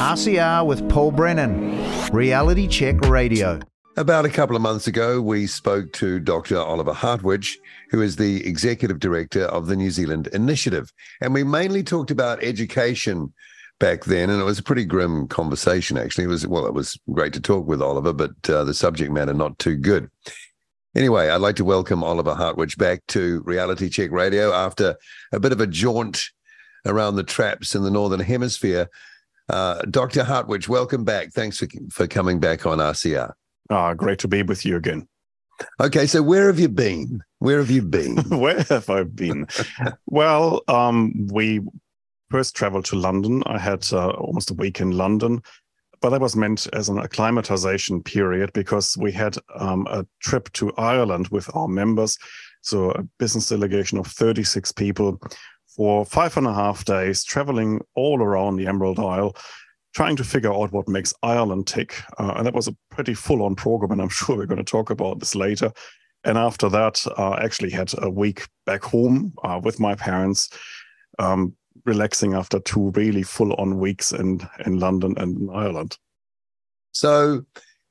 RCR with Paul Brennan, Reality Check Radio. About a couple of months ago, we spoke to Dr. Oliver Hartwich, who is the executive director of the New Zealand Initiative. And we mainly talked about education back then, and it was a pretty grim conversation, actually. It was, well, it was great to talk with Oliver, but uh, the subject matter not too good. Anyway, I'd like to welcome Oliver Hartwich back to Reality Check Radio after a bit of a jaunt around the traps in the Northern Hemisphere. Uh, Dr. Hartwich, welcome back. Thanks for, for coming back on RCR. Ah, great to be with you again. Okay, so where have you been? Where have you been? where have I been? well, um, we first traveled to London. I had uh, almost a week in London, but that was meant as an acclimatization period because we had um, a trip to Ireland with our members. So a business delegation of 36 people for five and a half days, traveling all around the Emerald Isle, trying to figure out what makes Ireland tick. Uh, and that was a pretty full on program. And I'm sure we're going to talk about this later. And after that, uh, I actually had a week back home uh, with my parents, um, relaxing after two really full on weeks in, in London and in Ireland. So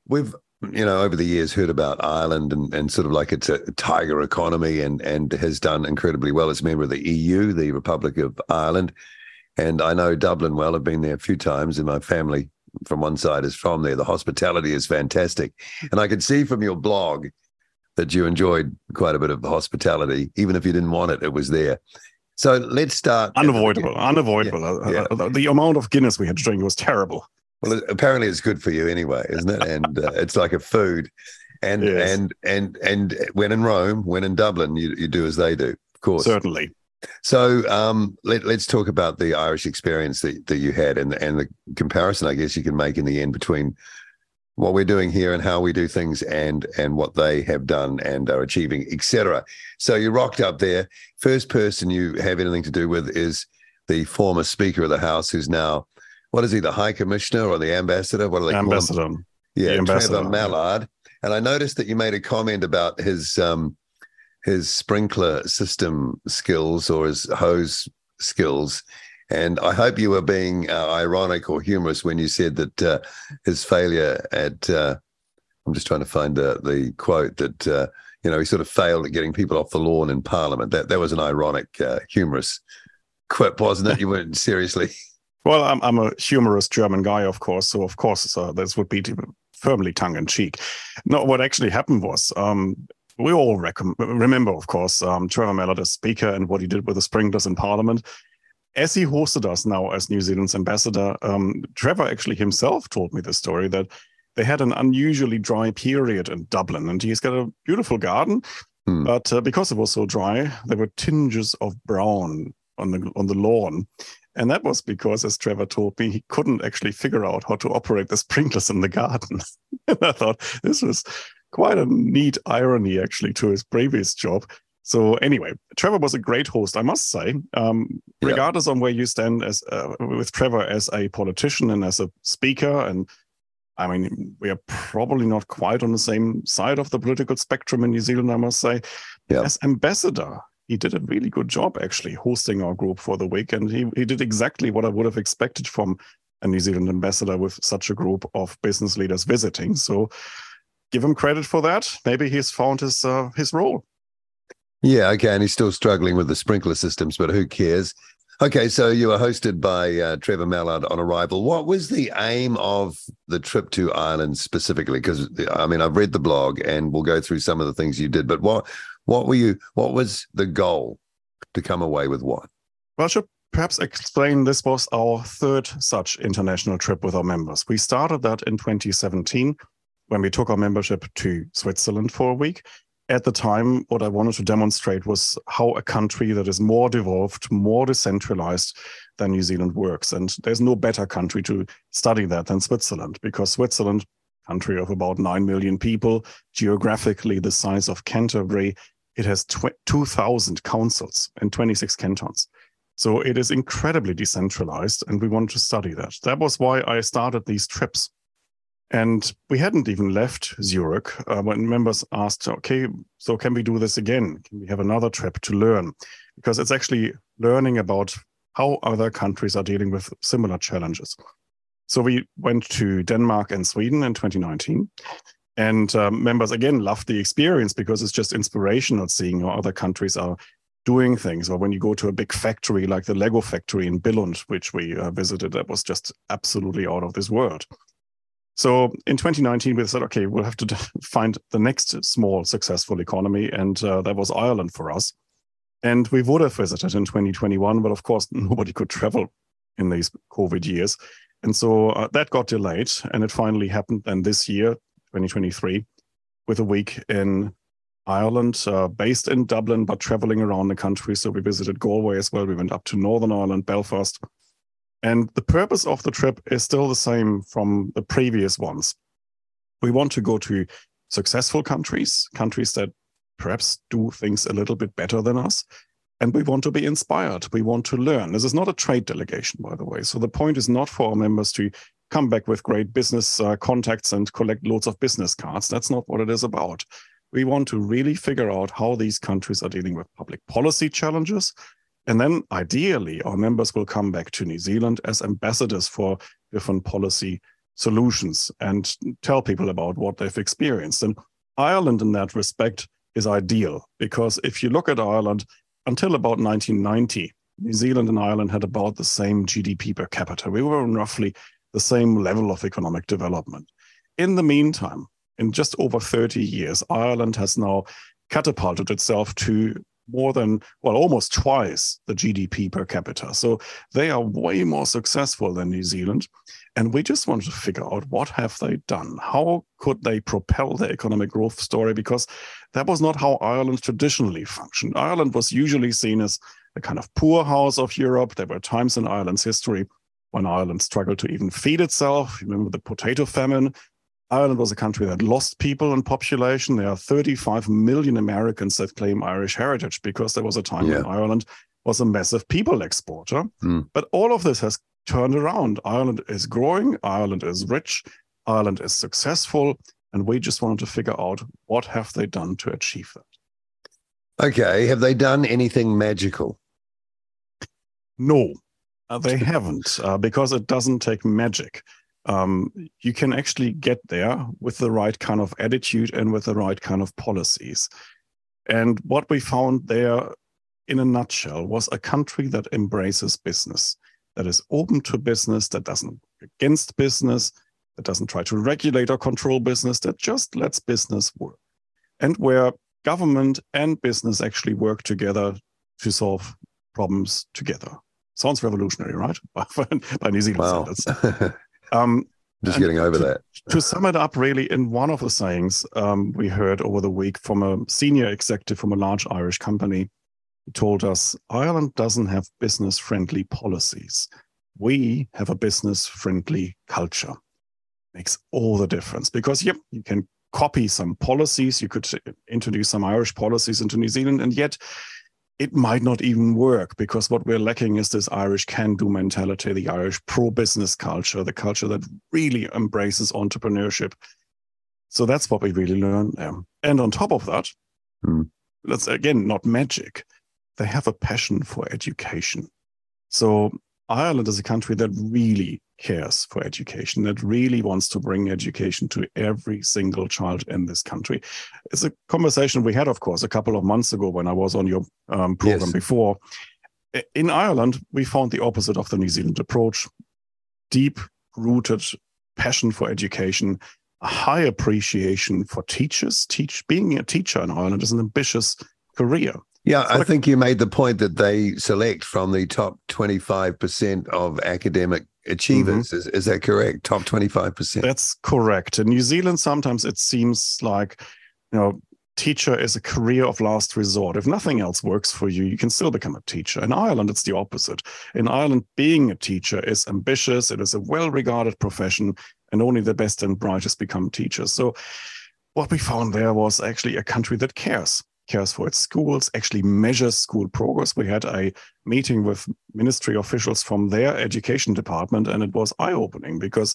we've you know, over the years heard about Ireland and, and sort of like it's a tiger economy and and has done incredibly well. It's a member of the EU, the Republic of Ireland. And I know Dublin well. I've been there a few times, and my family from one side is from there. The hospitality is fantastic. And I could see from your blog that you enjoyed quite a bit of the hospitality. Even if you didn't want it, it was there. So let's start. Unavoidable, unavoidable. Yeah, yeah. The amount of Guinness we had to drink was terrible. Well, apparently it's good for you anyway, isn't it? And uh, it's like a food. And yes. and and and when in Rome, when in Dublin, you, you do as they do, of course. Certainly. So um, let, us talk about the Irish experience that, that you had and, and the comparison, I guess, you can make in the end between what we're doing here and how we do things and and what they have done and are achieving, etc. So you rocked up there. First person you have anything to do with is the former Speaker of the House, who's now what is he, the High Commissioner or the Ambassador? What are they ambassador. Yeah, ambassador. Trevor Mallard. And I noticed that you made a comment about his um, his sprinkler system skills or his hose skills. And I hope you were being uh, ironic or humorous when you said that uh, his failure at, uh, I'm just trying to find uh, the quote that, uh, you know, he sort of failed at getting people off the lawn in Parliament. That, that was an ironic, uh, humorous quip, wasn't it? You weren't seriously. Well, I'm, I'm a humorous German guy, of course. So, of course, uh, this would be firmly tongue in cheek. No, what actually happened was um, we all remember, of course, um, Trevor Mallard as speaker and what he did with the sprinklers in Parliament. As he hosted us now as New Zealand's ambassador, um, Trevor actually himself told me the story that they had an unusually dry period in Dublin, and he's got a beautiful garden. Hmm. But uh, because it was so dry, there were tinges of brown on the on the lawn, and that was because, as Trevor told me, he couldn't actually figure out how to operate the sprinklers in the garden. and I thought this was quite a neat irony, actually, to his previous job. So anyway, Trevor was a great host, I must say. Um, yeah. Regardless on where you stand as uh, with Trevor as a politician and as a speaker, and I mean, we are probably not quite on the same side of the political spectrum in New Zealand, I must say. Yeah. As ambassador, he did a really good job actually hosting our group for the week. And he, he did exactly what I would have expected from a New Zealand ambassador with such a group of business leaders visiting. So give him credit for that. Maybe he's found his uh, his role. Yeah, okay, and he's still struggling with the sprinkler systems, but who cares? Okay, so you were hosted by uh, Trevor Mallard on arrival. What was the aim of the trip to Ireland specifically? Because I mean, I've read the blog, and we'll go through some of the things you did. But what what were you? What was the goal to come away with what? Well, I should perhaps explain this was our third such international trip with our members. We started that in 2017 when we took our membership to Switzerland for a week. At the time, what I wanted to demonstrate was how a country that is more devolved, more decentralized than New Zealand works. And there's no better country to study that than Switzerland, because Switzerland country of about 9 million people, geographically the size of Canterbury. It has 2,000 councils and 26 cantons. So it is incredibly decentralized, and we wanted to study that. That was why I started these trips. And we hadn't even left Zurich uh, when members asked, okay, so can we do this again? Can we have another trip to learn? Because it's actually learning about how other countries are dealing with similar challenges. So we went to Denmark and Sweden in 2019. And um, members again loved the experience because it's just inspirational seeing how other countries are doing things. Or when you go to a big factory like the Lego factory in Billund, which we uh, visited, that was just absolutely out of this world. So in 2019, we said, okay, we'll have to find the next small successful economy. And uh, that was Ireland for us. And we would have visited in 2021, but of course, nobody could travel in these COVID years. And so uh, that got delayed. And it finally happened then this year, 2023, with a week in Ireland, uh, based in Dublin, but traveling around the country. So we visited Galway as well. We went up to Northern Ireland, Belfast. And the purpose of the trip is still the same from the previous ones. We want to go to successful countries, countries that perhaps do things a little bit better than us. And we want to be inspired. We want to learn. This is not a trade delegation, by the way. So the point is not for our members to come back with great business uh, contacts and collect loads of business cards. That's not what it is about. We want to really figure out how these countries are dealing with public policy challenges. And then ideally, our members will come back to New Zealand as ambassadors for different policy solutions and tell people about what they've experienced. And Ireland, in that respect, is ideal because if you look at Ireland, until about 1990, New Zealand and Ireland had about the same GDP per capita. We were on roughly the same level of economic development. In the meantime, in just over 30 years, Ireland has now catapulted itself to more than, well, almost twice the GDP per capita. So they are way more successful than New Zealand. And we just wanted to figure out what have they done? How could they propel the economic growth story? Because that was not how Ireland traditionally functioned. Ireland was usually seen as a kind of poorhouse of Europe. There were times in Ireland's history when Ireland struggled to even feed itself. Remember the potato famine? Ireland was a country that lost people in population. There are 35 million Americans that claim Irish heritage because there was a time yeah. when Ireland was a massive people exporter. Mm. But all of this has turned around. Ireland is growing, Ireland is rich, Ireland is successful, and we just wanted to figure out what have they done to achieve that. Okay, have they done anything magical? No, uh, they haven't, uh, because it doesn't take magic. Um, you can actually get there with the right kind of attitude and with the right kind of policies. And what we found there, in a nutshell, was a country that embraces business that is open to business, that doesn't against business, that doesn't try to regulate or control business, that just lets business work. And where government and business actually work together to solve problems together. Sounds revolutionary, right? By New Zealand wow. Um, Just getting over to, that. to sum it up, really, in one of the sayings um, we heard over the week from a senior executive from a large Irish company, he told us Ireland doesn't have business friendly policies. We have a business friendly culture. Makes all the difference because, yep, you can copy some policies. You could introduce some Irish policies into New Zealand, and yet it might not even work because what we're lacking is this Irish can do mentality, the Irish pro business culture, the culture that really embraces entrepreneurship. So that's what we really learn there. And on top of that, hmm. that's again not magic they have a passion for education. So Ireland is a country that really cares for education, that really wants to bring education to every single child in this country. It's a conversation we had, of course, a couple of months ago when I was on your um, program yes. before. In Ireland, we found the opposite of the New Zealand approach deep rooted passion for education, a high appreciation for teachers. Teach being a teacher in Ireland is an ambitious career. Yeah, I think you made the point that they select from the top 25% of academic achievers. Mm-hmm. Is, is that correct? Top 25%? That's correct. In New Zealand, sometimes it seems like, you know, teacher is a career of last resort. If nothing else works for you, you can still become a teacher. In Ireland, it's the opposite. In Ireland, being a teacher is ambitious, it is a well regarded profession, and only the best and brightest become teachers. So, what we found there was actually a country that cares cares for its schools, actually measures school progress. We had a meeting with ministry officials from their education department, and it was eye opening because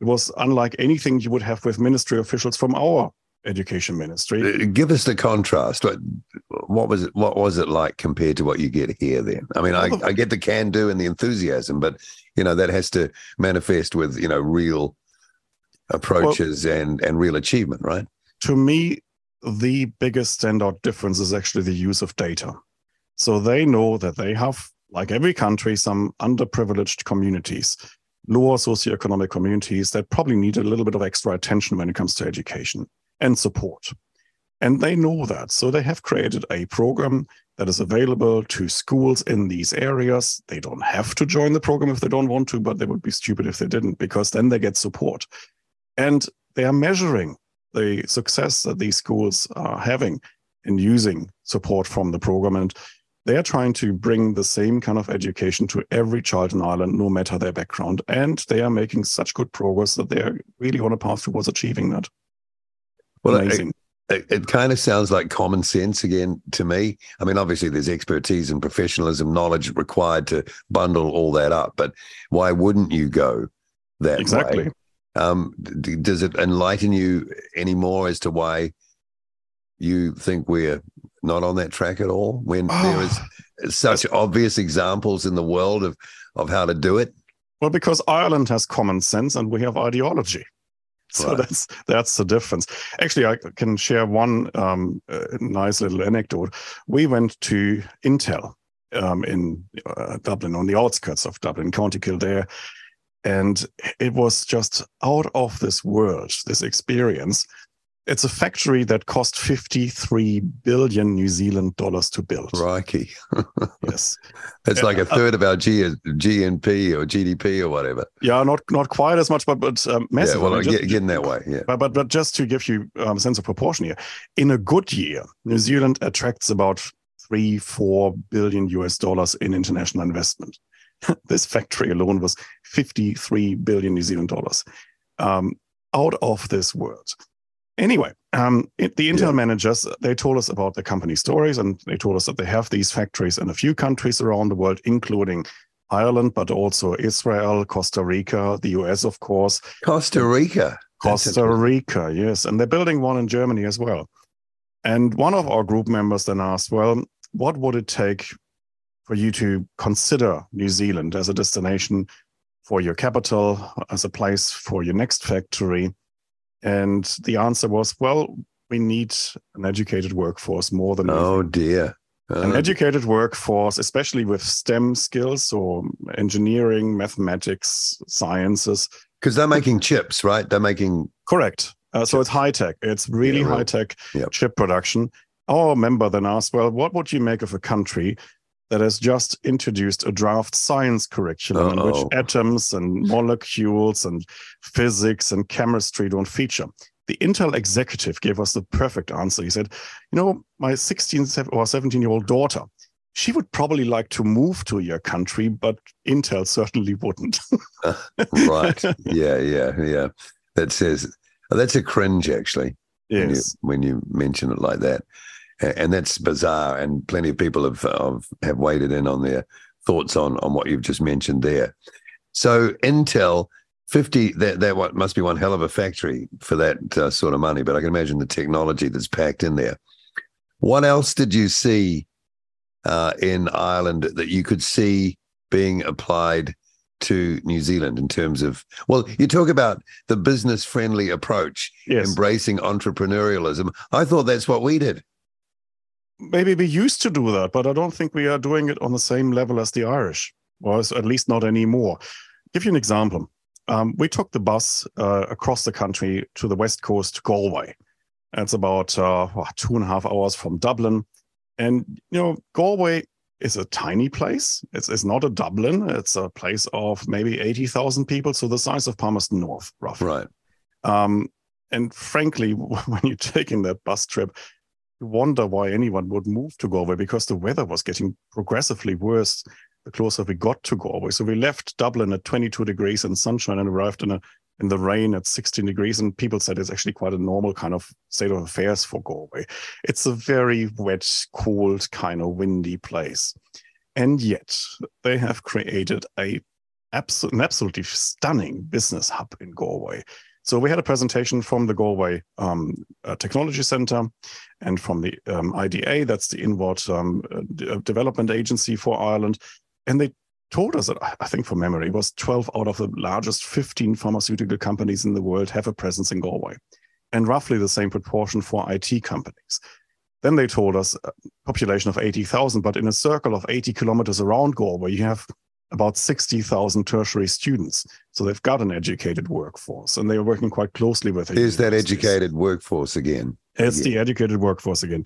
it was unlike anything you would have with ministry officials from our education ministry. Uh, give us the contrast. What, what was it? What was it like compared to what you get here? Then, I mean, I, I get the can do and the enthusiasm, but you know that has to manifest with you know real approaches well, and and real achievement, right? To me, the biggest standout difference is actually the use of data. So they know that they have, like every country, some underprivileged communities, lower socioeconomic communities that probably need a little bit of extra attention when it comes to education and support. And they know that. So they have created a program that is available to schools in these areas. They don't have to join the program if they don't want to, but they would be stupid if they didn't, because then they get support. And they are measuring the success that these schools are having in using support from the program. And they are trying to bring the same kind of education to every child in Ireland, no matter their background. And they are making such good progress that they are really on a path towards achieving that. Well, Amazing. It, it, kind of sounds like common sense again to me. I mean, obviously, there's expertise and professionalism, knowledge required to bundle all that up. But why wouldn't you go that exactly. way? Um, does it enlighten you anymore as to why you think we're not on that track at all when oh, there is such obvious examples in the world of of how to do it? Well, because Ireland has common sense and we have ideology. So right. that's that's the difference. Actually, I can share one um, uh, nice little anecdote. We went to Intel um, in uh, Dublin, on the outskirts of Dublin, County Kildare, and it was just out of this world. This experience it's a factory that cost 53 billion New Zealand dollars to build. Crikey. yes. It's like a uh, third of our G- GNP or GDP or whatever. Yeah, not not quite as much, but but um, massive. Yeah, well, I just, getting that way. Yeah. But, but but just to give you um, a sense of proportion here, in a good year, New Zealand attracts about three, four billion US dollars in international investment. this factory alone was 53 billion New Zealand dollars. Um, out of this world. Anyway, um, it, the Intel yeah. managers they told us about the company stories, and they told us that they have these factories in a few countries around the world, including Ireland, but also Israel, Costa Rica, the US, of course. Costa Rica. Costa Rica, yes, and they're building one in Germany as well. And one of our group members then asked, "Well, what would it take for you to consider New Zealand as a destination for your capital, as a place for your next factory?" And the answer was, well, we need an educated workforce more than oh dear. Uh, an educated workforce especially with stem skills or engineering mathematics sciences. Because they're making chips right? They're making correct. Uh, so it's high tech it's really yeah, high tech yep. chip production. Our member then asked well what would you make of a country that has just introduced a draft science curriculum Uh-oh. in which atoms and molecules and physics and chemistry don't feature. The Intel executive gave us the perfect answer. He said, You know, my 16 or 17 year old daughter, she would probably like to move to your country, but Intel certainly wouldn't. right. Yeah, yeah, yeah. That says, that's a cringe, actually. Yes. When you, when you mention it like that and that's bizarre. And plenty of people have have, have weighed in on their thoughts on on what you've just mentioned there. So Intel. 50 that that what must be one hell of a factory for that uh, sort of money but i can imagine the technology that's packed in there what else did you see uh, in ireland that you could see being applied to New Zealand in terms of well, you talk about the business friendly approach, yes. embracing entrepreneurialism. I thought that's what we did maybe we used to do that, but I don't think we are doing it on the same level as the Irish, or at least not anymore. give you an example. Um, we took the bus uh, across the country to the west coast, Galway. It's about uh, two and a half hours from Dublin. And, you know, Galway is a tiny place. It's, it's not a Dublin. It's a place of maybe 80,000 people, so the size of Palmerston North, roughly. Right. Um, and frankly, when you're taking that bus trip, wonder why anyone would move to Galway because the weather was getting progressively worse the closer we got to Galway. So we left Dublin at 22 degrees and sunshine and arrived in a in the rain at 16 degrees. And people said it's actually quite a normal kind of state of affairs for Galway. It's a very wet, cold, kind of windy place. And yet they have created a an absolutely stunning business hub in Galway. So we had a presentation from the Galway um, uh, Technology Center and from the um, IDA, that's the Inward um, uh, Development Agency for Ireland. And they told us that, I think from memory, was 12 out of the largest 15 pharmaceutical companies in the world have a presence in Galway, and roughly the same proportion for IT companies. Then they told us a population of 80,000, but in a circle of 80 kilometers around Galway, you have about 60,000 tertiary students. So they've got an educated workforce and they are working quite closely with it. Is that educated workforce again? It's the educated workforce again.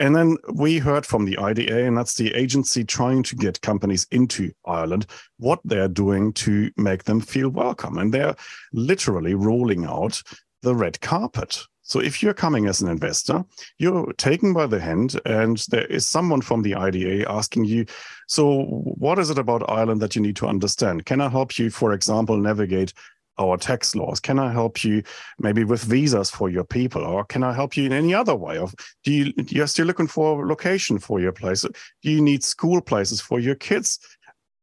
And then we heard from the IDA, and that's the agency trying to get companies into Ireland, what they're doing to make them feel welcome. And they're literally rolling out the red carpet. So if you're coming as an investor, you're taken by the hand, and there is someone from the IDA asking you, so what is it about Ireland that you need to understand? Can I help you, for example, navigate our tax laws? Can I help you maybe with visas for your people, or can I help you in any other way? Of do you you're still looking for a location for your place? Do you need school places for your kids?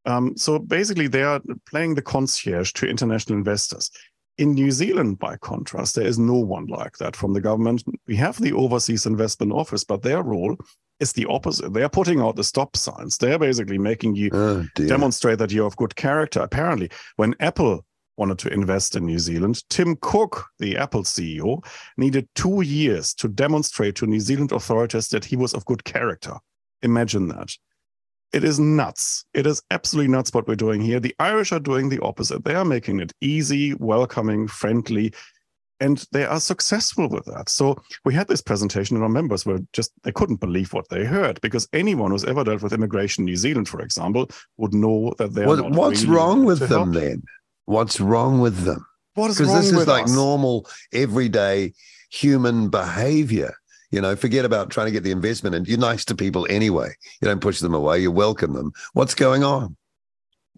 Um, so basically, they are playing the concierge to international investors. In New Zealand, by contrast, there is no one like that from the government. We have the Overseas Investment Office, but their role is the opposite. They're putting out the stop signs. They're basically making you oh, demonstrate that you're of good character. Apparently, when Apple wanted to invest in New Zealand, Tim Cook, the Apple CEO, needed two years to demonstrate to New Zealand authorities that he was of good character. Imagine that it is nuts. It is absolutely nuts what we're doing here. The Irish are doing the opposite. They are making it easy, welcoming, friendly, and they are successful with that. So we had this presentation, and our members were just they couldn't believe what they heard because anyone who's ever dealt with immigration in New Zealand, for example, would know that they are. What, what's really wrong with them help. then? What's wrong with them? What is Because this is like us? normal, everyday human behavior. You know, forget about trying to get the investment and you're nice to people anyway. You don't push them away, you welcome them. What's going on?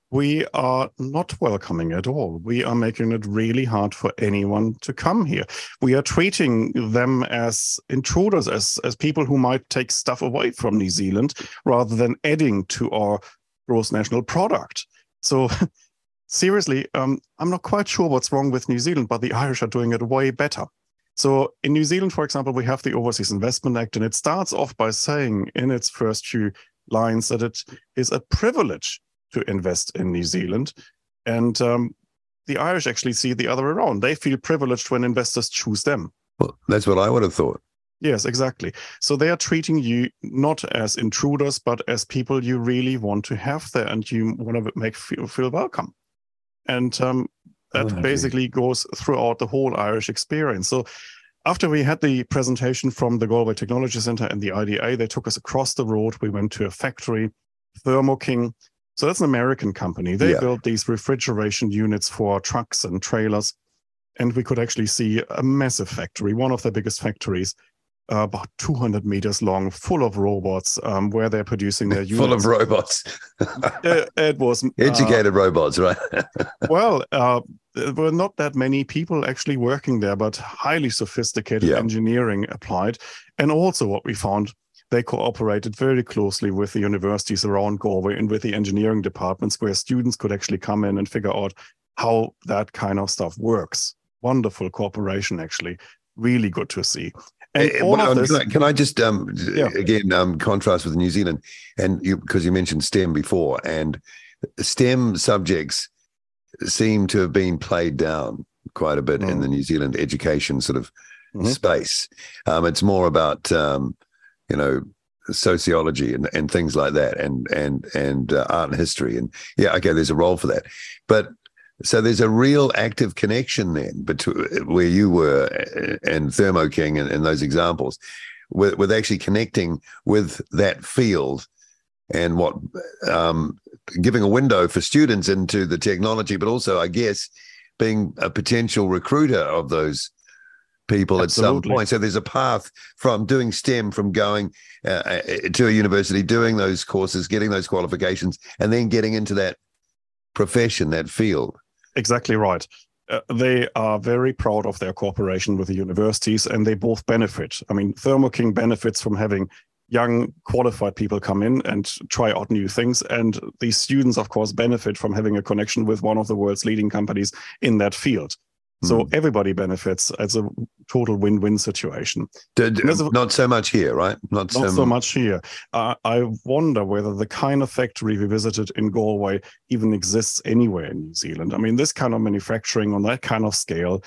We are not welcoming at all. We are making it really hard for anyone to come here. We are treating them as intruders, as, as people who might take stuff away from New Zealand rather than adding to our gross national product. So seriously, um, I'm not quite sure what's wrong with New Zealand, but the Irish are doing it way better. So in New Zealand, for example, we have the Overseas Investment Act, and it starts off by saying in its first few lines that it is a privilege to invest in New Zealand. And um, the Irish actually see the other way around. They feel privileged when investors choose them. Well, that's what I would have thought. Yes, exactly. So they are treating you not as intruders, but as people you really want to have there and you want to make feel, feel welcome. And um, that oh, basically goes throughout the whole Irish experience. So after we had the presentation from the Galway Technology Center and the IDA, they took us across the road. We went to a factory, Thermo King. So that's an American company. They yeah. built these refrigeration units for trucks and trailers. And we could actually see a massive factory, one of the biggest factories uh, about 200 meters long, full of robots, um, where they're producing their units. full of robots. it, it, was uh, educated robots, right? well, uh, there were not that many people actually working there, but highly sophisticated yeah. engineering applied. And also, what we found, they cooperated very closely with the universities around Galway and with the engineering departments, where students could actually come in and figure out how that kind of stuff works. Wonderful cooperation, actually. Really good to see. And uh, well, this, can, I, can, I, just um, yeah. again um, contrast with New Zealand and you because you mentioned STEM before and STEM subjects seem to have been played down quite a bit mm. in the. New Zealand education sort of mm-hmm. space. Um, it's more about um, you know sociology and, and things like that and and and uh, art and history and yeah okay there's a role for that but so there's a real active connection then between where you were and Thermo King and, and those examples, with, with actually connecting with that field and what um, giving a window for students into the technology, but also, I guess, being a potential recruiter of those people Absolutely. at some point. So there's a path from doing STEM, from going uh, uh, to a university, doing those courses, getting those qualifications, and then getting into that profession, that field. Exactly right. Uh, they are very proud of their cooperation with the universities and they both benefit. I mean, Thermo King benefits from having young qualified people come in and try out new things. And these students, of course, benefit from having a connection with one of the world's leading companies in that field. So Hmm. everybody benefits. It's a total win-win situation. D- d- not so much here, right? Not, Not so much here. Uh, I wonder whether the kind of factory we visited in Galway even exists anywhere in New Zealand. I mean, this kind of manufacturing on that kind of scale,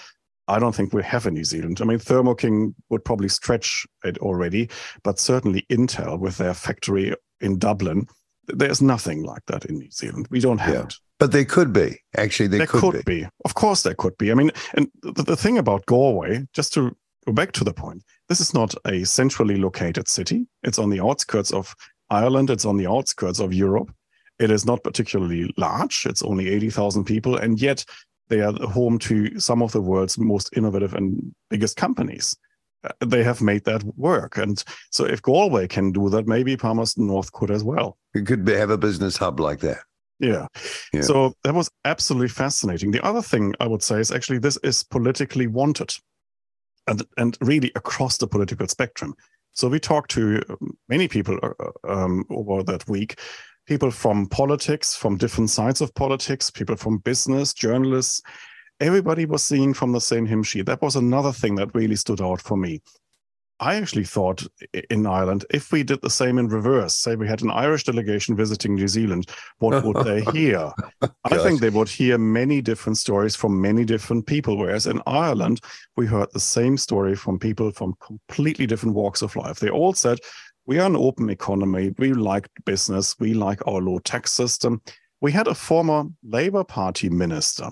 I don't think we have in New Zealand. I mean, Thermo King would probably stretch it already, but certainly Intel with their factory in Dublin, there's nothing like that in New Zealand. We don't have Yeah. it. But there could be. Actually, there, There could, could, be. be. Of course, there could be. I mean, and the, the thing about Galway, just to go back to the point, this is not a centrally located city. It's on the outskirts of Ireland. It's on the outskirts of Europe. It is not particularly large. It's only 80,000 people. And yet they are home to some of the world's most innovative and biggest companies. Uh, They have made that work. And so if Galway can do that, maybe Palmerston North could as well. You could have a business hub like that. Yeah. Yeah. So that was absolutely fascinating. The other thing I would say is actually this is politically wanted and, and really across the political spectrum. So we talked to many people uh, um, over that week, people from politics, from different sides of politics, people from business, journalists. Everybody was singing from the same hymn sheet. That was another thing that really stood out for me. I actually thought in Ireland, if we did the same in reverse, say we had an Irish delegation visiting New Zealand, what would they hear? I think they would hear many different stories from many different people. Whereas in Ireland, we heard the same story from people from completely different walks of life. They all said, We are an open economy. We like business. We like our low tax system. We had a former Labour Party minister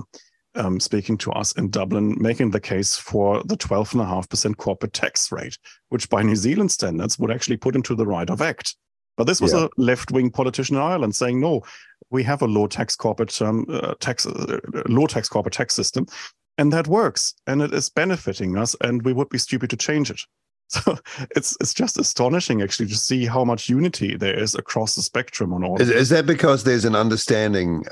um, speaking to us in Dublin, making the case for the 12.5% corporate tax rate, which by New Zealand standards would actually put into the right of act. But this was Yeah. a left-wing politician in Ireland saying, "No, we have a low tax corporate um, uh, tax, uh, low tax corporate tax system, and that works, and it is benefiting us, and we would be stupid to change it." So it's it's just astonishing actually to see how much unity there is across the spectrum on all. Is, is that because there's an understanding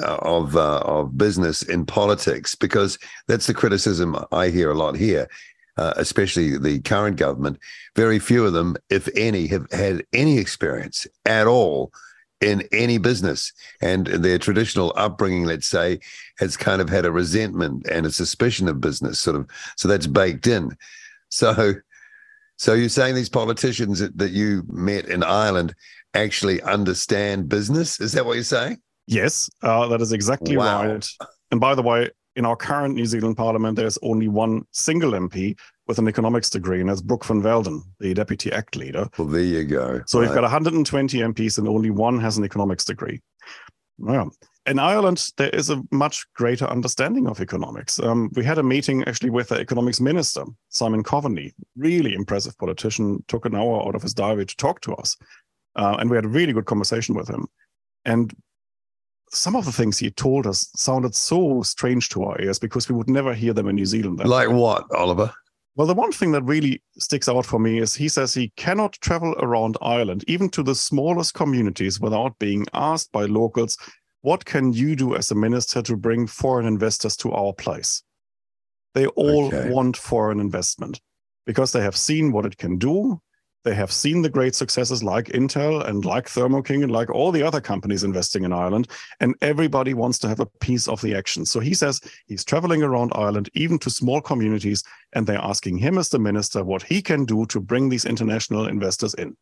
uh, of uh, of business in politics? Because that's the criticism I hear a lot here, uh, especially the current government. Very few of them, if any, have had any experience at all in any business, and their traditional upbringing, let's say, has kind of had a resentment and a suspicion of business, sort of. So that's baked in. So. So you're saying these politicians that, you met in Ireland actually understand business? Is that what you're saying? Yes, uh, that is exactly Wow. right. And by the way, in our current New Zealand Parliament, there's only one single MP with an economics degree, and that's Brooke van Velden, the Deputy Act Leader. Well, there you go. So we've got 120 MPs, and only one has an economics degree. Well, in Ireland, there is a much greater understanding of economics. Um, we had a meeting actually with the economics minister, Simon Coveney, really impressive politician, took an hour out of his diary to talk to us. Uh, and we had a really good conversation with him. And some of the things he told us sounded so strange to our ears because we would never hear them in New Zealand. like what, Oliver? Well, the one thing that really sticks out for me is he says he cannot travel around Ireland, even to the smallest communities, without being asked by locals, What can you do as a minister to bring foreign investors to our place? They all Okay. want foreign investment because they have seen what it can do. They have seen the great successes like Intel and like Thermo King and like all the other companies investing in Ireland. And everybody wants to have a piece of the action. So he says he's traveling around Ireland, even to small communities, and they're asking him as the minister what he can do to bring these international investors in.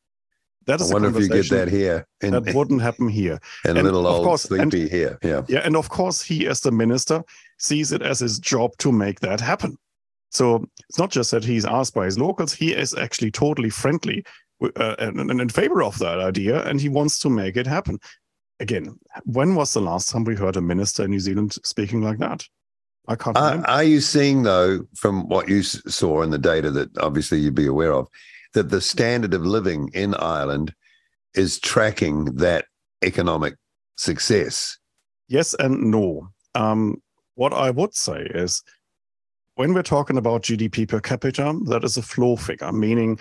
That I is a wonder if you get that here in, that wouldn't happen here. in and little of old course- and- sleepy here. Yeah. Yeah, and of course, he as the minister sees it as his job to make that happen. So it's not just that he's asked by his locals; he is actually totally friendly uh, and, and in favor of that idea, and he wants to make it happen. Again, when was the last time we heard a minister in New Zealand speaking like that? I can't Are, remember. are you seeing, though, from what you saw in the data that obviously you'd be aware of, that the standard of living in Ireland is tracking that economic success? Yes and no. Um, what I would say is when we're talking about GDP per capita, that is a flow figure, meaning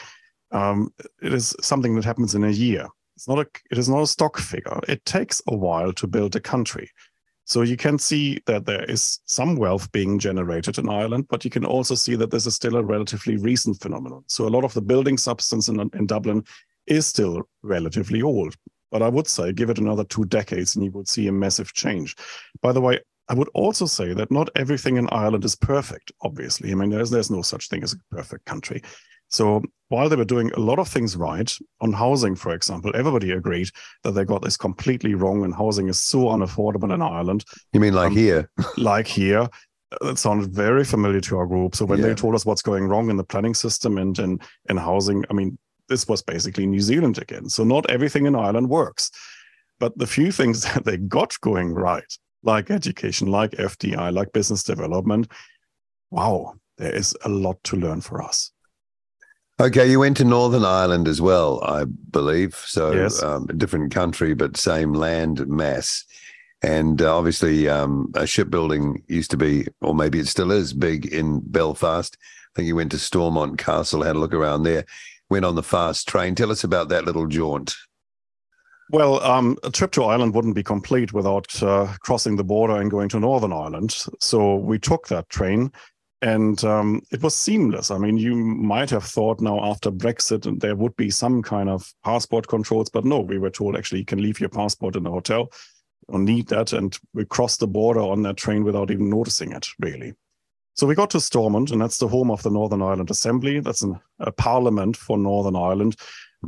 um, it is something that happens in a year. It's not a it is not a stock figure. It takes a while to build a country. So you can see that there is some wealth being generated in Ireland, but you can also see that this is still a relatively recent phenomenon. So a lot of the building substance in, in Dublin is still relatively old. But I would say give it another two decades and you would see a massive change. By the way, I would also say that not everything in Ireland is perfect, obviously. I mean, there's, there's no such thing as a perfect country. So while they were doing a lot of things right on housing, for example, everybody agreed that they got this completely wrong and housing is so unaffordable in Ireland. You mean like um, here? like here. That sounded very familiar to our group. So when yeah. they told us what's going wrong in the planning system and in, in housing, I mean, this was basically New Zealand again. So not everything in Ireland works. But the few things that they got going right, like education, like FDI, like business development, wow, there is a lot to learn for us. Okay, you went to Northern Ireland as well, I believe. So, yes. um, a different country, but same land mass. And uh, obviously, um, shipbuilding used to be, or maybe it still is, big in Belfast. I think you went to Stormont Castle, had a look around there, went on the fast train. Tell us about that little jaunt. Well, um, a trip to Ireland wouldn't be complete without uh, crossing the border and going to Northern Ireland. So we took that train and um, it was seamless. I mean, you might have thought now after Brexit there would be some kind of passport controls, but no, we were told actually you can leave your passport in the hotel or need that. And we crossed the border on that train without even noticing it, really. So we got to Stormont, and that's the home of the Northern Ireland Assembly. That's an, a parliament for Northern Ireland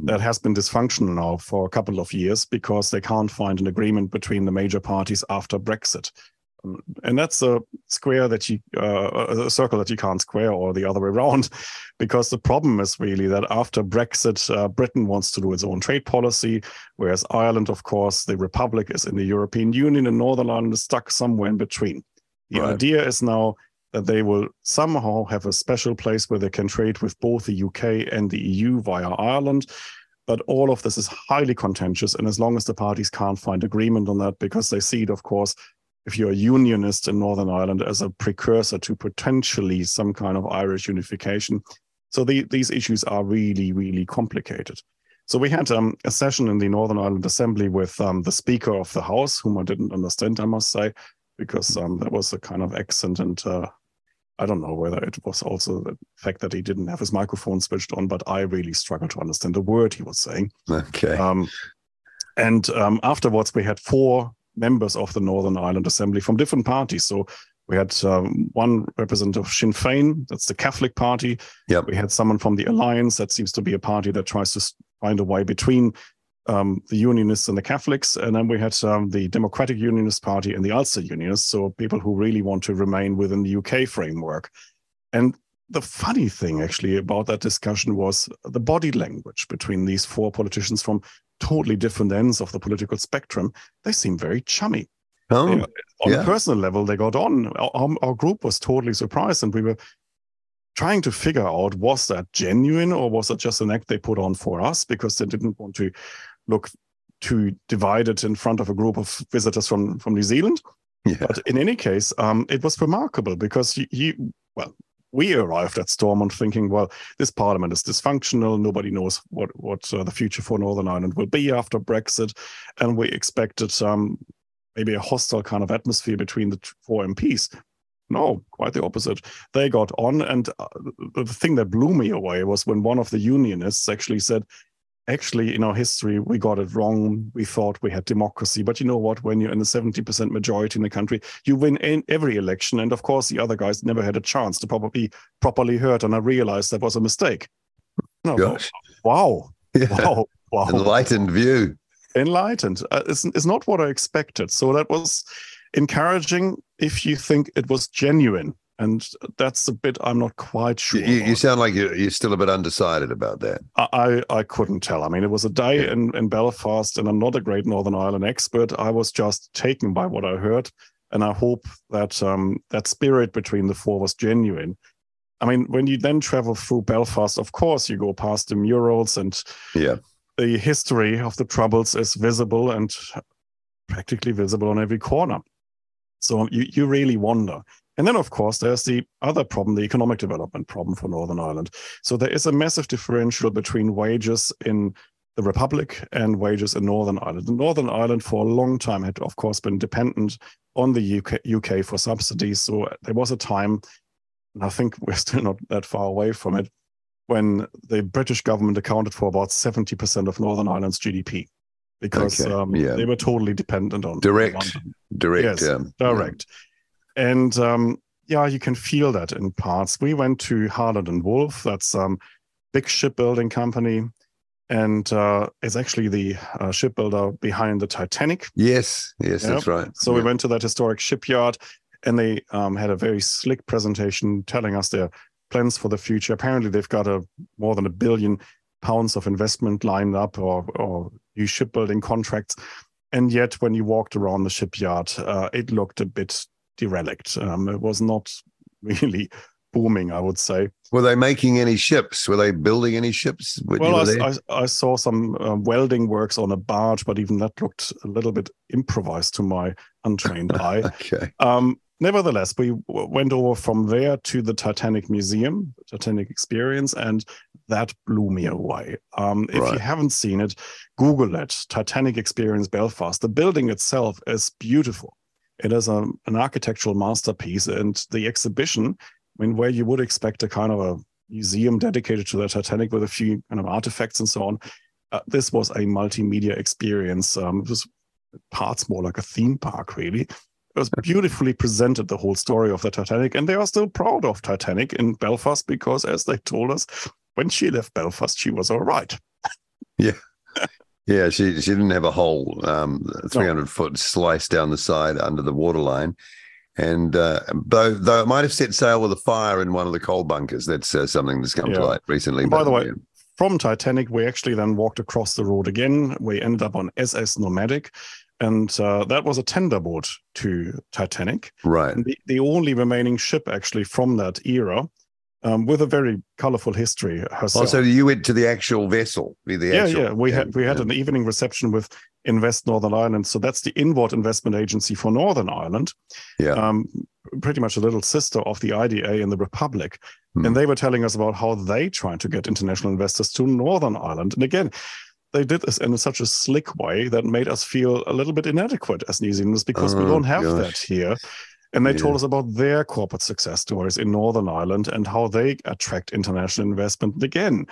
that has been dysfunctional now for a couple of years because they can't find an agreement between the major parties after Brexit. And that's a square that you, uh, a circle that you can't square, or the other way around, because the problem is really that after Brexit, uh, Britain wants to do its own trade policy, whereas Ireland, of course, the Republic is in the European Union, and Northern Ireland is stuck somewhere in between. The right. idea is now that they will somehow have a special place where they can trade with both the UK and the EU via Ireland. But all of this is highly contentious. And as long as the parties can't find agreement on that, because they see it, of course, if you're a unionist in Northern Ireland as a precursor to potentially some kind of Irish unification. So the, these issues are really, really complicated. So we had um, a session in the Northern Ireland Assembly with um, the Speaker of the House, whom I didn't understand, I must say, because um, there was a kind of accent and uh, I don't know whether it was also the fact that he didn't have his microphone switched on, but I really struggled to understand the word he was saying. Okay. Um, and um, afterwards, we had four members of the Northern Ireland Assembly from different parties. So we had um, one representative of Sinn Féin, that's the Catholic Party. Yep. We had someone from the Alliance, that seems to be a party that tries to find a way between um, the Unionists and the Catholics. And then we had um, the Democratic Unionist Party and the Ulster Unionists, so people who really want to remain within the UK framework. And the funny thing actually about that discussion was the body language between these four politicians from totally different ends of the political spectrum, they seem very chummy. Oh, on yeah. a personal level, they got on. Our, our, group was totally surprised, and we were trying to figure out was that genuine or was that just an act they put on for us because they didn't want to look too divided in front of a group of visitors from from New Zealand. Yeah. But in any case, um, it was remarkable because he, he well, we arrived at Stormont thinking, well, this parliament is dysfunctional. Nobody knows what what uh, the future for Northern Ireland will be after Brexit, and we expected um, maybe a hostile kind of atmosphere between the four MPs. No, quite the opposite. They got on, and uh, the thing that blew me away was when one of the unionists actually said, actually in our history we got it wrong. We thought we had democracy. But you know what? When you're in a 70% majority in the country you win in every election. And of course the other guys never had a chance to probably properly heard. And i realized that was a mistake. No, Gosh. wow. Yeah. wow. Wow. Enlightened view. Enlightened. Uh, it's, it's not what i expected. So that was encouraging if you think it was genuine and that's the bit I'm not quite sure. You, you sound like you're, you're, still a bit undecided about that. I, I couldn't tell. I mean, it was a day yeah. in, in Belfast, and I'm not a great Northern Ireland expert. I was just taken by what I heard, and I hope that um, that spirit between the four was genuine. I mean, when you then travel through Belfast, of course, you go past the murals, and yeah, the history of the Troubles is visible and practically visible on every corner. So you, you really wonder and then, of course, there's the other problem, the economic development problem for Northern Ireland. So there is a massive differential between wages in the Republic and wages in Northern Ireland. Northern Ireland, for a long time, had, of course, been dependent on the UK, UK for subsidies. So there was a time, and I think we're still not that far away from it, when the British government accounted for about 70% of Northern Ireland's GDP because okay. um, yeah. they were totally dependent on direct, direct, yes, direct. And um, yeah, you can feel that in parts. We went to Harland and Wolff. That's um big shipbuilding company, and uh, it's actually the uh, shipbuilder behind the Titanic. Yes, yes, Yep. that's right. So we went to that historic shipyard, and they um, had a very slick presentation telling us their plans for the future. Apparently, they've got a more than a billion pounds of investment lined up, or or new shipbuilding contracts. And yet, when you walked around the shipyard, uh, it looked a bit derelict. Um, it was not really booming, I would say. Were they making any ships? Were they building any ships? Well, I. I, I saw some uh, welding works on a barge, but even that looked a little bit improvised to my untrained eye. okay. Um, nevertheless, we went over from there to the Titanic Museum, Titanic Experience, and that blew me away. Um, if you haven't seen it, Google it Titanic Experience Belfast. The building itself is beautiful. It is a, an architectural masterpiece, and the exhibition, I mean, where you would expect a kind of a museum dedicated to the Titanic with a few kind of artifacts and so on. Uh, this was a multimedia experience. Um, it was parts more like a theme park, really. It was beautifully presented, the whole story of the Titanic, and they are still proud of Titanic in Belfast because, as they told us, when she left Belfast, she was all right. Yeah, she she didn't have a whole um, 300 foot slice down the side under the waterline. And uh, though though it might have set sail with a fire in one of the coal bunkers, that's uh, something that's come Yeah. to light recently. And by but, the way, yeah. From Titanic, we actually then walked across the road again. We ended up on SS Nomadic, and uh, that was a tender boat to Titanic. right, the, the only remaining ship actually from that era, um, with a very colorful history herself. also you went to the actual vessel, the yeah, actual, yeah. We had we had yeah. an evening reception with Invest Northern Ireland. So that's the inward investment agency for Northern Ireland. Yeah. Um, pretty much a little sister of the IDA in the Republic. Hmm. And they were telling us about how they try to get international investors to Northern Ireland. And again, they did this in such a slick way that made us feel a little bit inadequate as New Zealanders because we Oh, don't have that here. And they Yeah. told us about their corporate success stories in Northern Ireland and how they attract international investment. And again,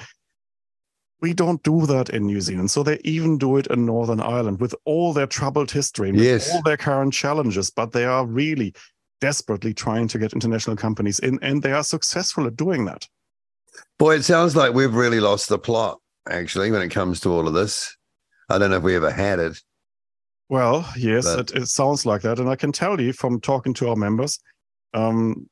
we don't do that in New Zealand. So they even do it in Northern Ireland with all their troubled history, and Yes. all their current challenges, but they are really desperately trying to get international companies in, and they are successful at doing that. Boy, it sounds like we've really lost the plot, actually, when it comes to all of this. I don't know if we ever had it. Well, yes, But- it, it sounds like that. And I can tell you from talking to our members, um,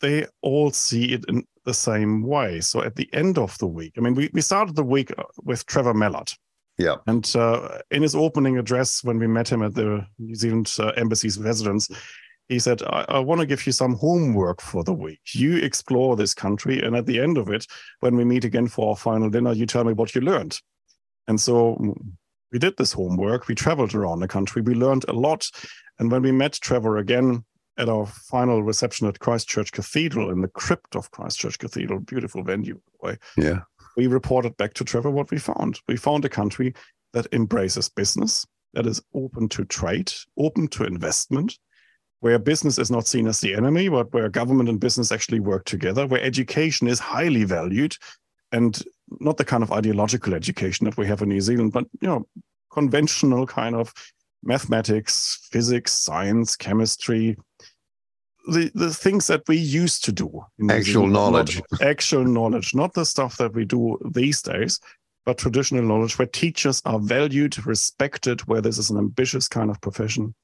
they all see it in the same way. So at the end of the week, I mean, we, we started the week uh, with Trevor Mallard. Yeah. And uh, in his opening address, when we met him at the New Zealand uh, Embassy's residence, he said, I, I want to give you some homework for the week. You explore this country. And at the end of it, when we meet again for our final dinner, you tell me what you learned. And so mm, we did this homework. We traveled around the country. We learned a lot. And when we met Trevor again at our final reception at Christchurch Cathedral in the crypt of Christchurch Cathedral, beautiful venue, by the way, Yeah. we reported back to Trevor what we found. We found a country that embraces business, that is open to trade, open to investment, where business is not seen as the enemy, but where government and business actually work together, where education is highly valued and not the kind of ideological education that we have in New Zealand, but you know, conventional kind of mathematics, physics, science, chemistry, the, the things that we used to do. in Actual Zealand, not- knowledge. actual knowledge, not the stuff that we do these days, but traditional knowledge where teachers are valued, respected, where this is an ambitious kind of profession.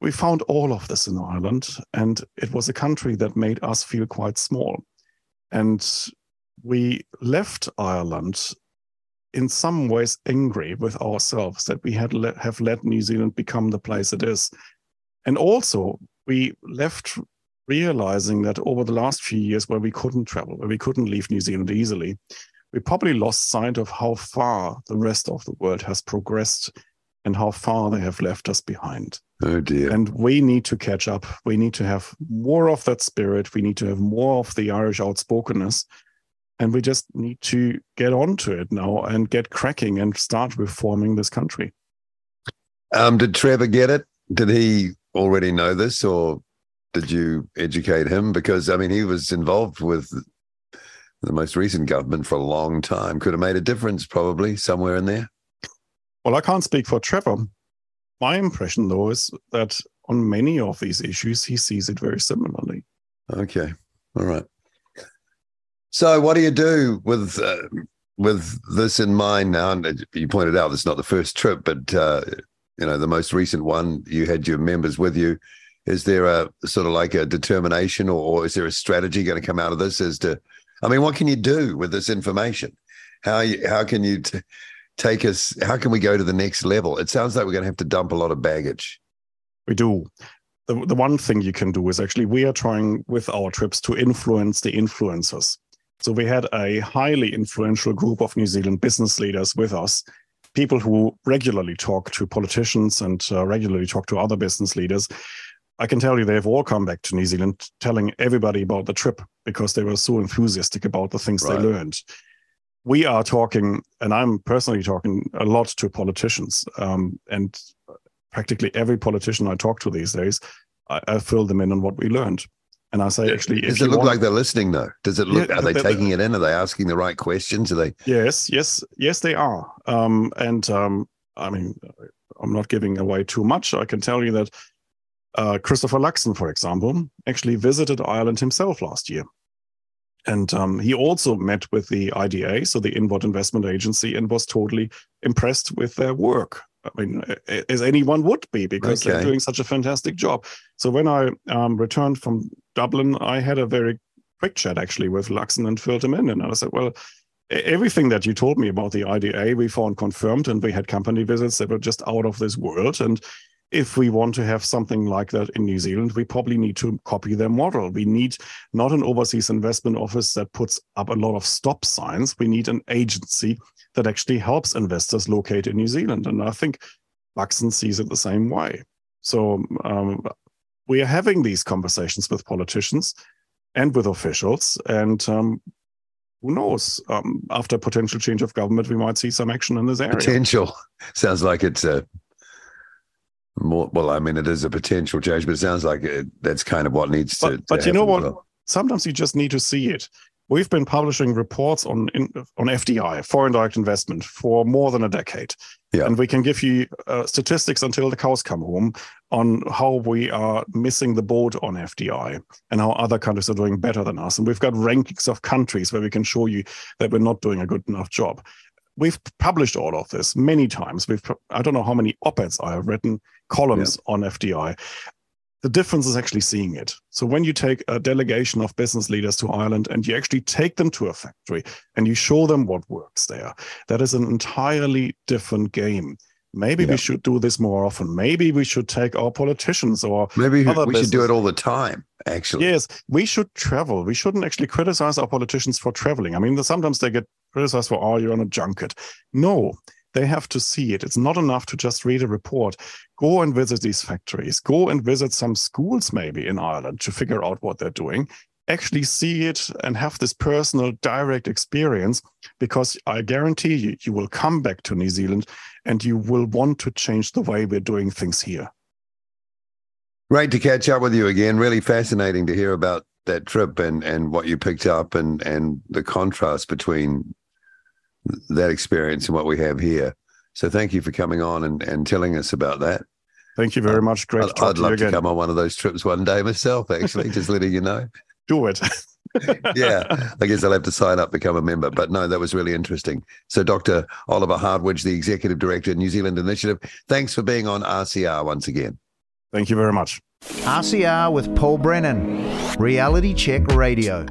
We found all of this in Ireland, and it was a country that made us feel quite small. And we left Ireland in some ways angry with ourselves that we had let, have let New Zealand become the place it is. And also, we left realizing that over the last few years, where we couldn't travel, where we couldn't leave New Zealand easily, we probably lost sight of how far the rest of the world has progressed and how far they have left us behind. Oh dear. And we need to catch up. We need to have more of that spirit. We need to have more of the Irish outspokenness. And we just need to get onto it now and get cracking and start reforming this country. Um, did Trevor get it? Did he already know this, or did you educate him? Because I mean, he was involved with the most recent government for a long time. Could have made a difference, probably somewhere in there. Well, I can't speak for Trevor. My impression, though, is that on many of these issues, he sees it very similarly. Okay. All right. So, what do you do with uh, with this in mind now? And you pointed out it's not the first trip, but uh, you know the most recent one. You had your members with you. Is there a sort of like a determination, or, or is there a strategy going to come out of this? As to, I mean, what can you do with this information? How you, how can you t- take us? How can we go to the next level? It sounds like we're going to have to dump a lot of baggage. We do. The, the one thing you can do is actually we are trying with our trips to influence the influencers. So we had a highly influential group of New Zealand business leaders with us, people who regularly talk to politicians and uh, regularly talk to other business leaders. I can tell you they've all come back to New Zealand telling everybody about the trip because they were so enthusiastic about the things right. they learned. We are talking, and I'm personally talking a lot to politicians. Um, and practically every politician I talk to these days, I, I fill them in on what we learned. And I say, actually, does it look want... like they're listening though? Does it look? Yeah, are they taking it in? Are they asking the right questions? Are they? Yes, yes, yes, they are. Um, and um, I mean, I'm not giving away too much. I can tell you that uh, Christopher Luxon, for example, actually visited Ireland himself last year. And um, he also met with the IDA, so the Inward Investment Agency, and was totally impressed with their work. I mean, as anyone would be, because okay. they're doing such a fantastic job. So when I um, returned from Dublin, I had a very quick chat actually with Luxon and in. And I said, well, everything that you told me about the IDA, we found confirmed, and we had company visits that were just out of this world. And if we want to have something like that in New Zealand, we probably need to copy their model. We need not an overseas investment office that puts up a lot of stop signs. We need an agency that actually helps investors locate in New Zealand. And I think Luxon sees it the same way. So um, we are having these conversations with politicians and with officials. And um, who knows? Um, after potential change of government, we might see some action in this area. Potential sounds like it's a more. Well, I mean, it is a potential change, but it sounds like it, that's kind of what needs but, to. But to you know what? Well. Sometimes you just need to see it. We've been publishing reports on on FDI, foreign direct investment, for more than a decade, yeah. and we can give you uh, statistics until the cows come home on how we are missing the boat on FDI and how other countries are doing better than us. And we've got rankings of countries where we can show you that we're not doing a good enough job. We've published all of this many times. We've I don't know how many op-eds I have written, columns yeah. on FDI, the difference is actually seeing it. So when you take a delegation of business leaders to Ireland and you actually take them to a factory and you show them what works there, that is an entirely different game. Maybe yeah. we should do this more often. Maybe we should take our politicians or maybe we business. should do it all the time. Actually, yes, we should travel. We shouldn't actually criticize our politicians for traveling. I mean, sometimes they get criticized for, "Oh, you're on a junket." No, they have to see it. It's not enough to just read a report. Go and visit these factories. Go and visit some schools, maybe in Ireland, to figure out what they're doing. Actually, see it and have this personal, direct experience because I guarantee you, you will come back to New Zealand and you will want to change the way we're doing things here. Great to catch up with you again. Really fascinating to hear about that trip and and what you picked up and and the contrast between that experience and what we have here. So thank you for coming on and, and telling us about that. Thank you very much. Great. I'd, I'd love to, to come on one of those trips one day myself. Actually, just letting you know. Do it. yeah, I guess I'll have to sign up, become a member. But no, that was really interesting. So, Dr. Oliver Hartwich, the Executive Director of New Zealand Initiative, thanks for being on RCR once again. Thank you very much. RCR with Paul Brennan, Reality Check Radio.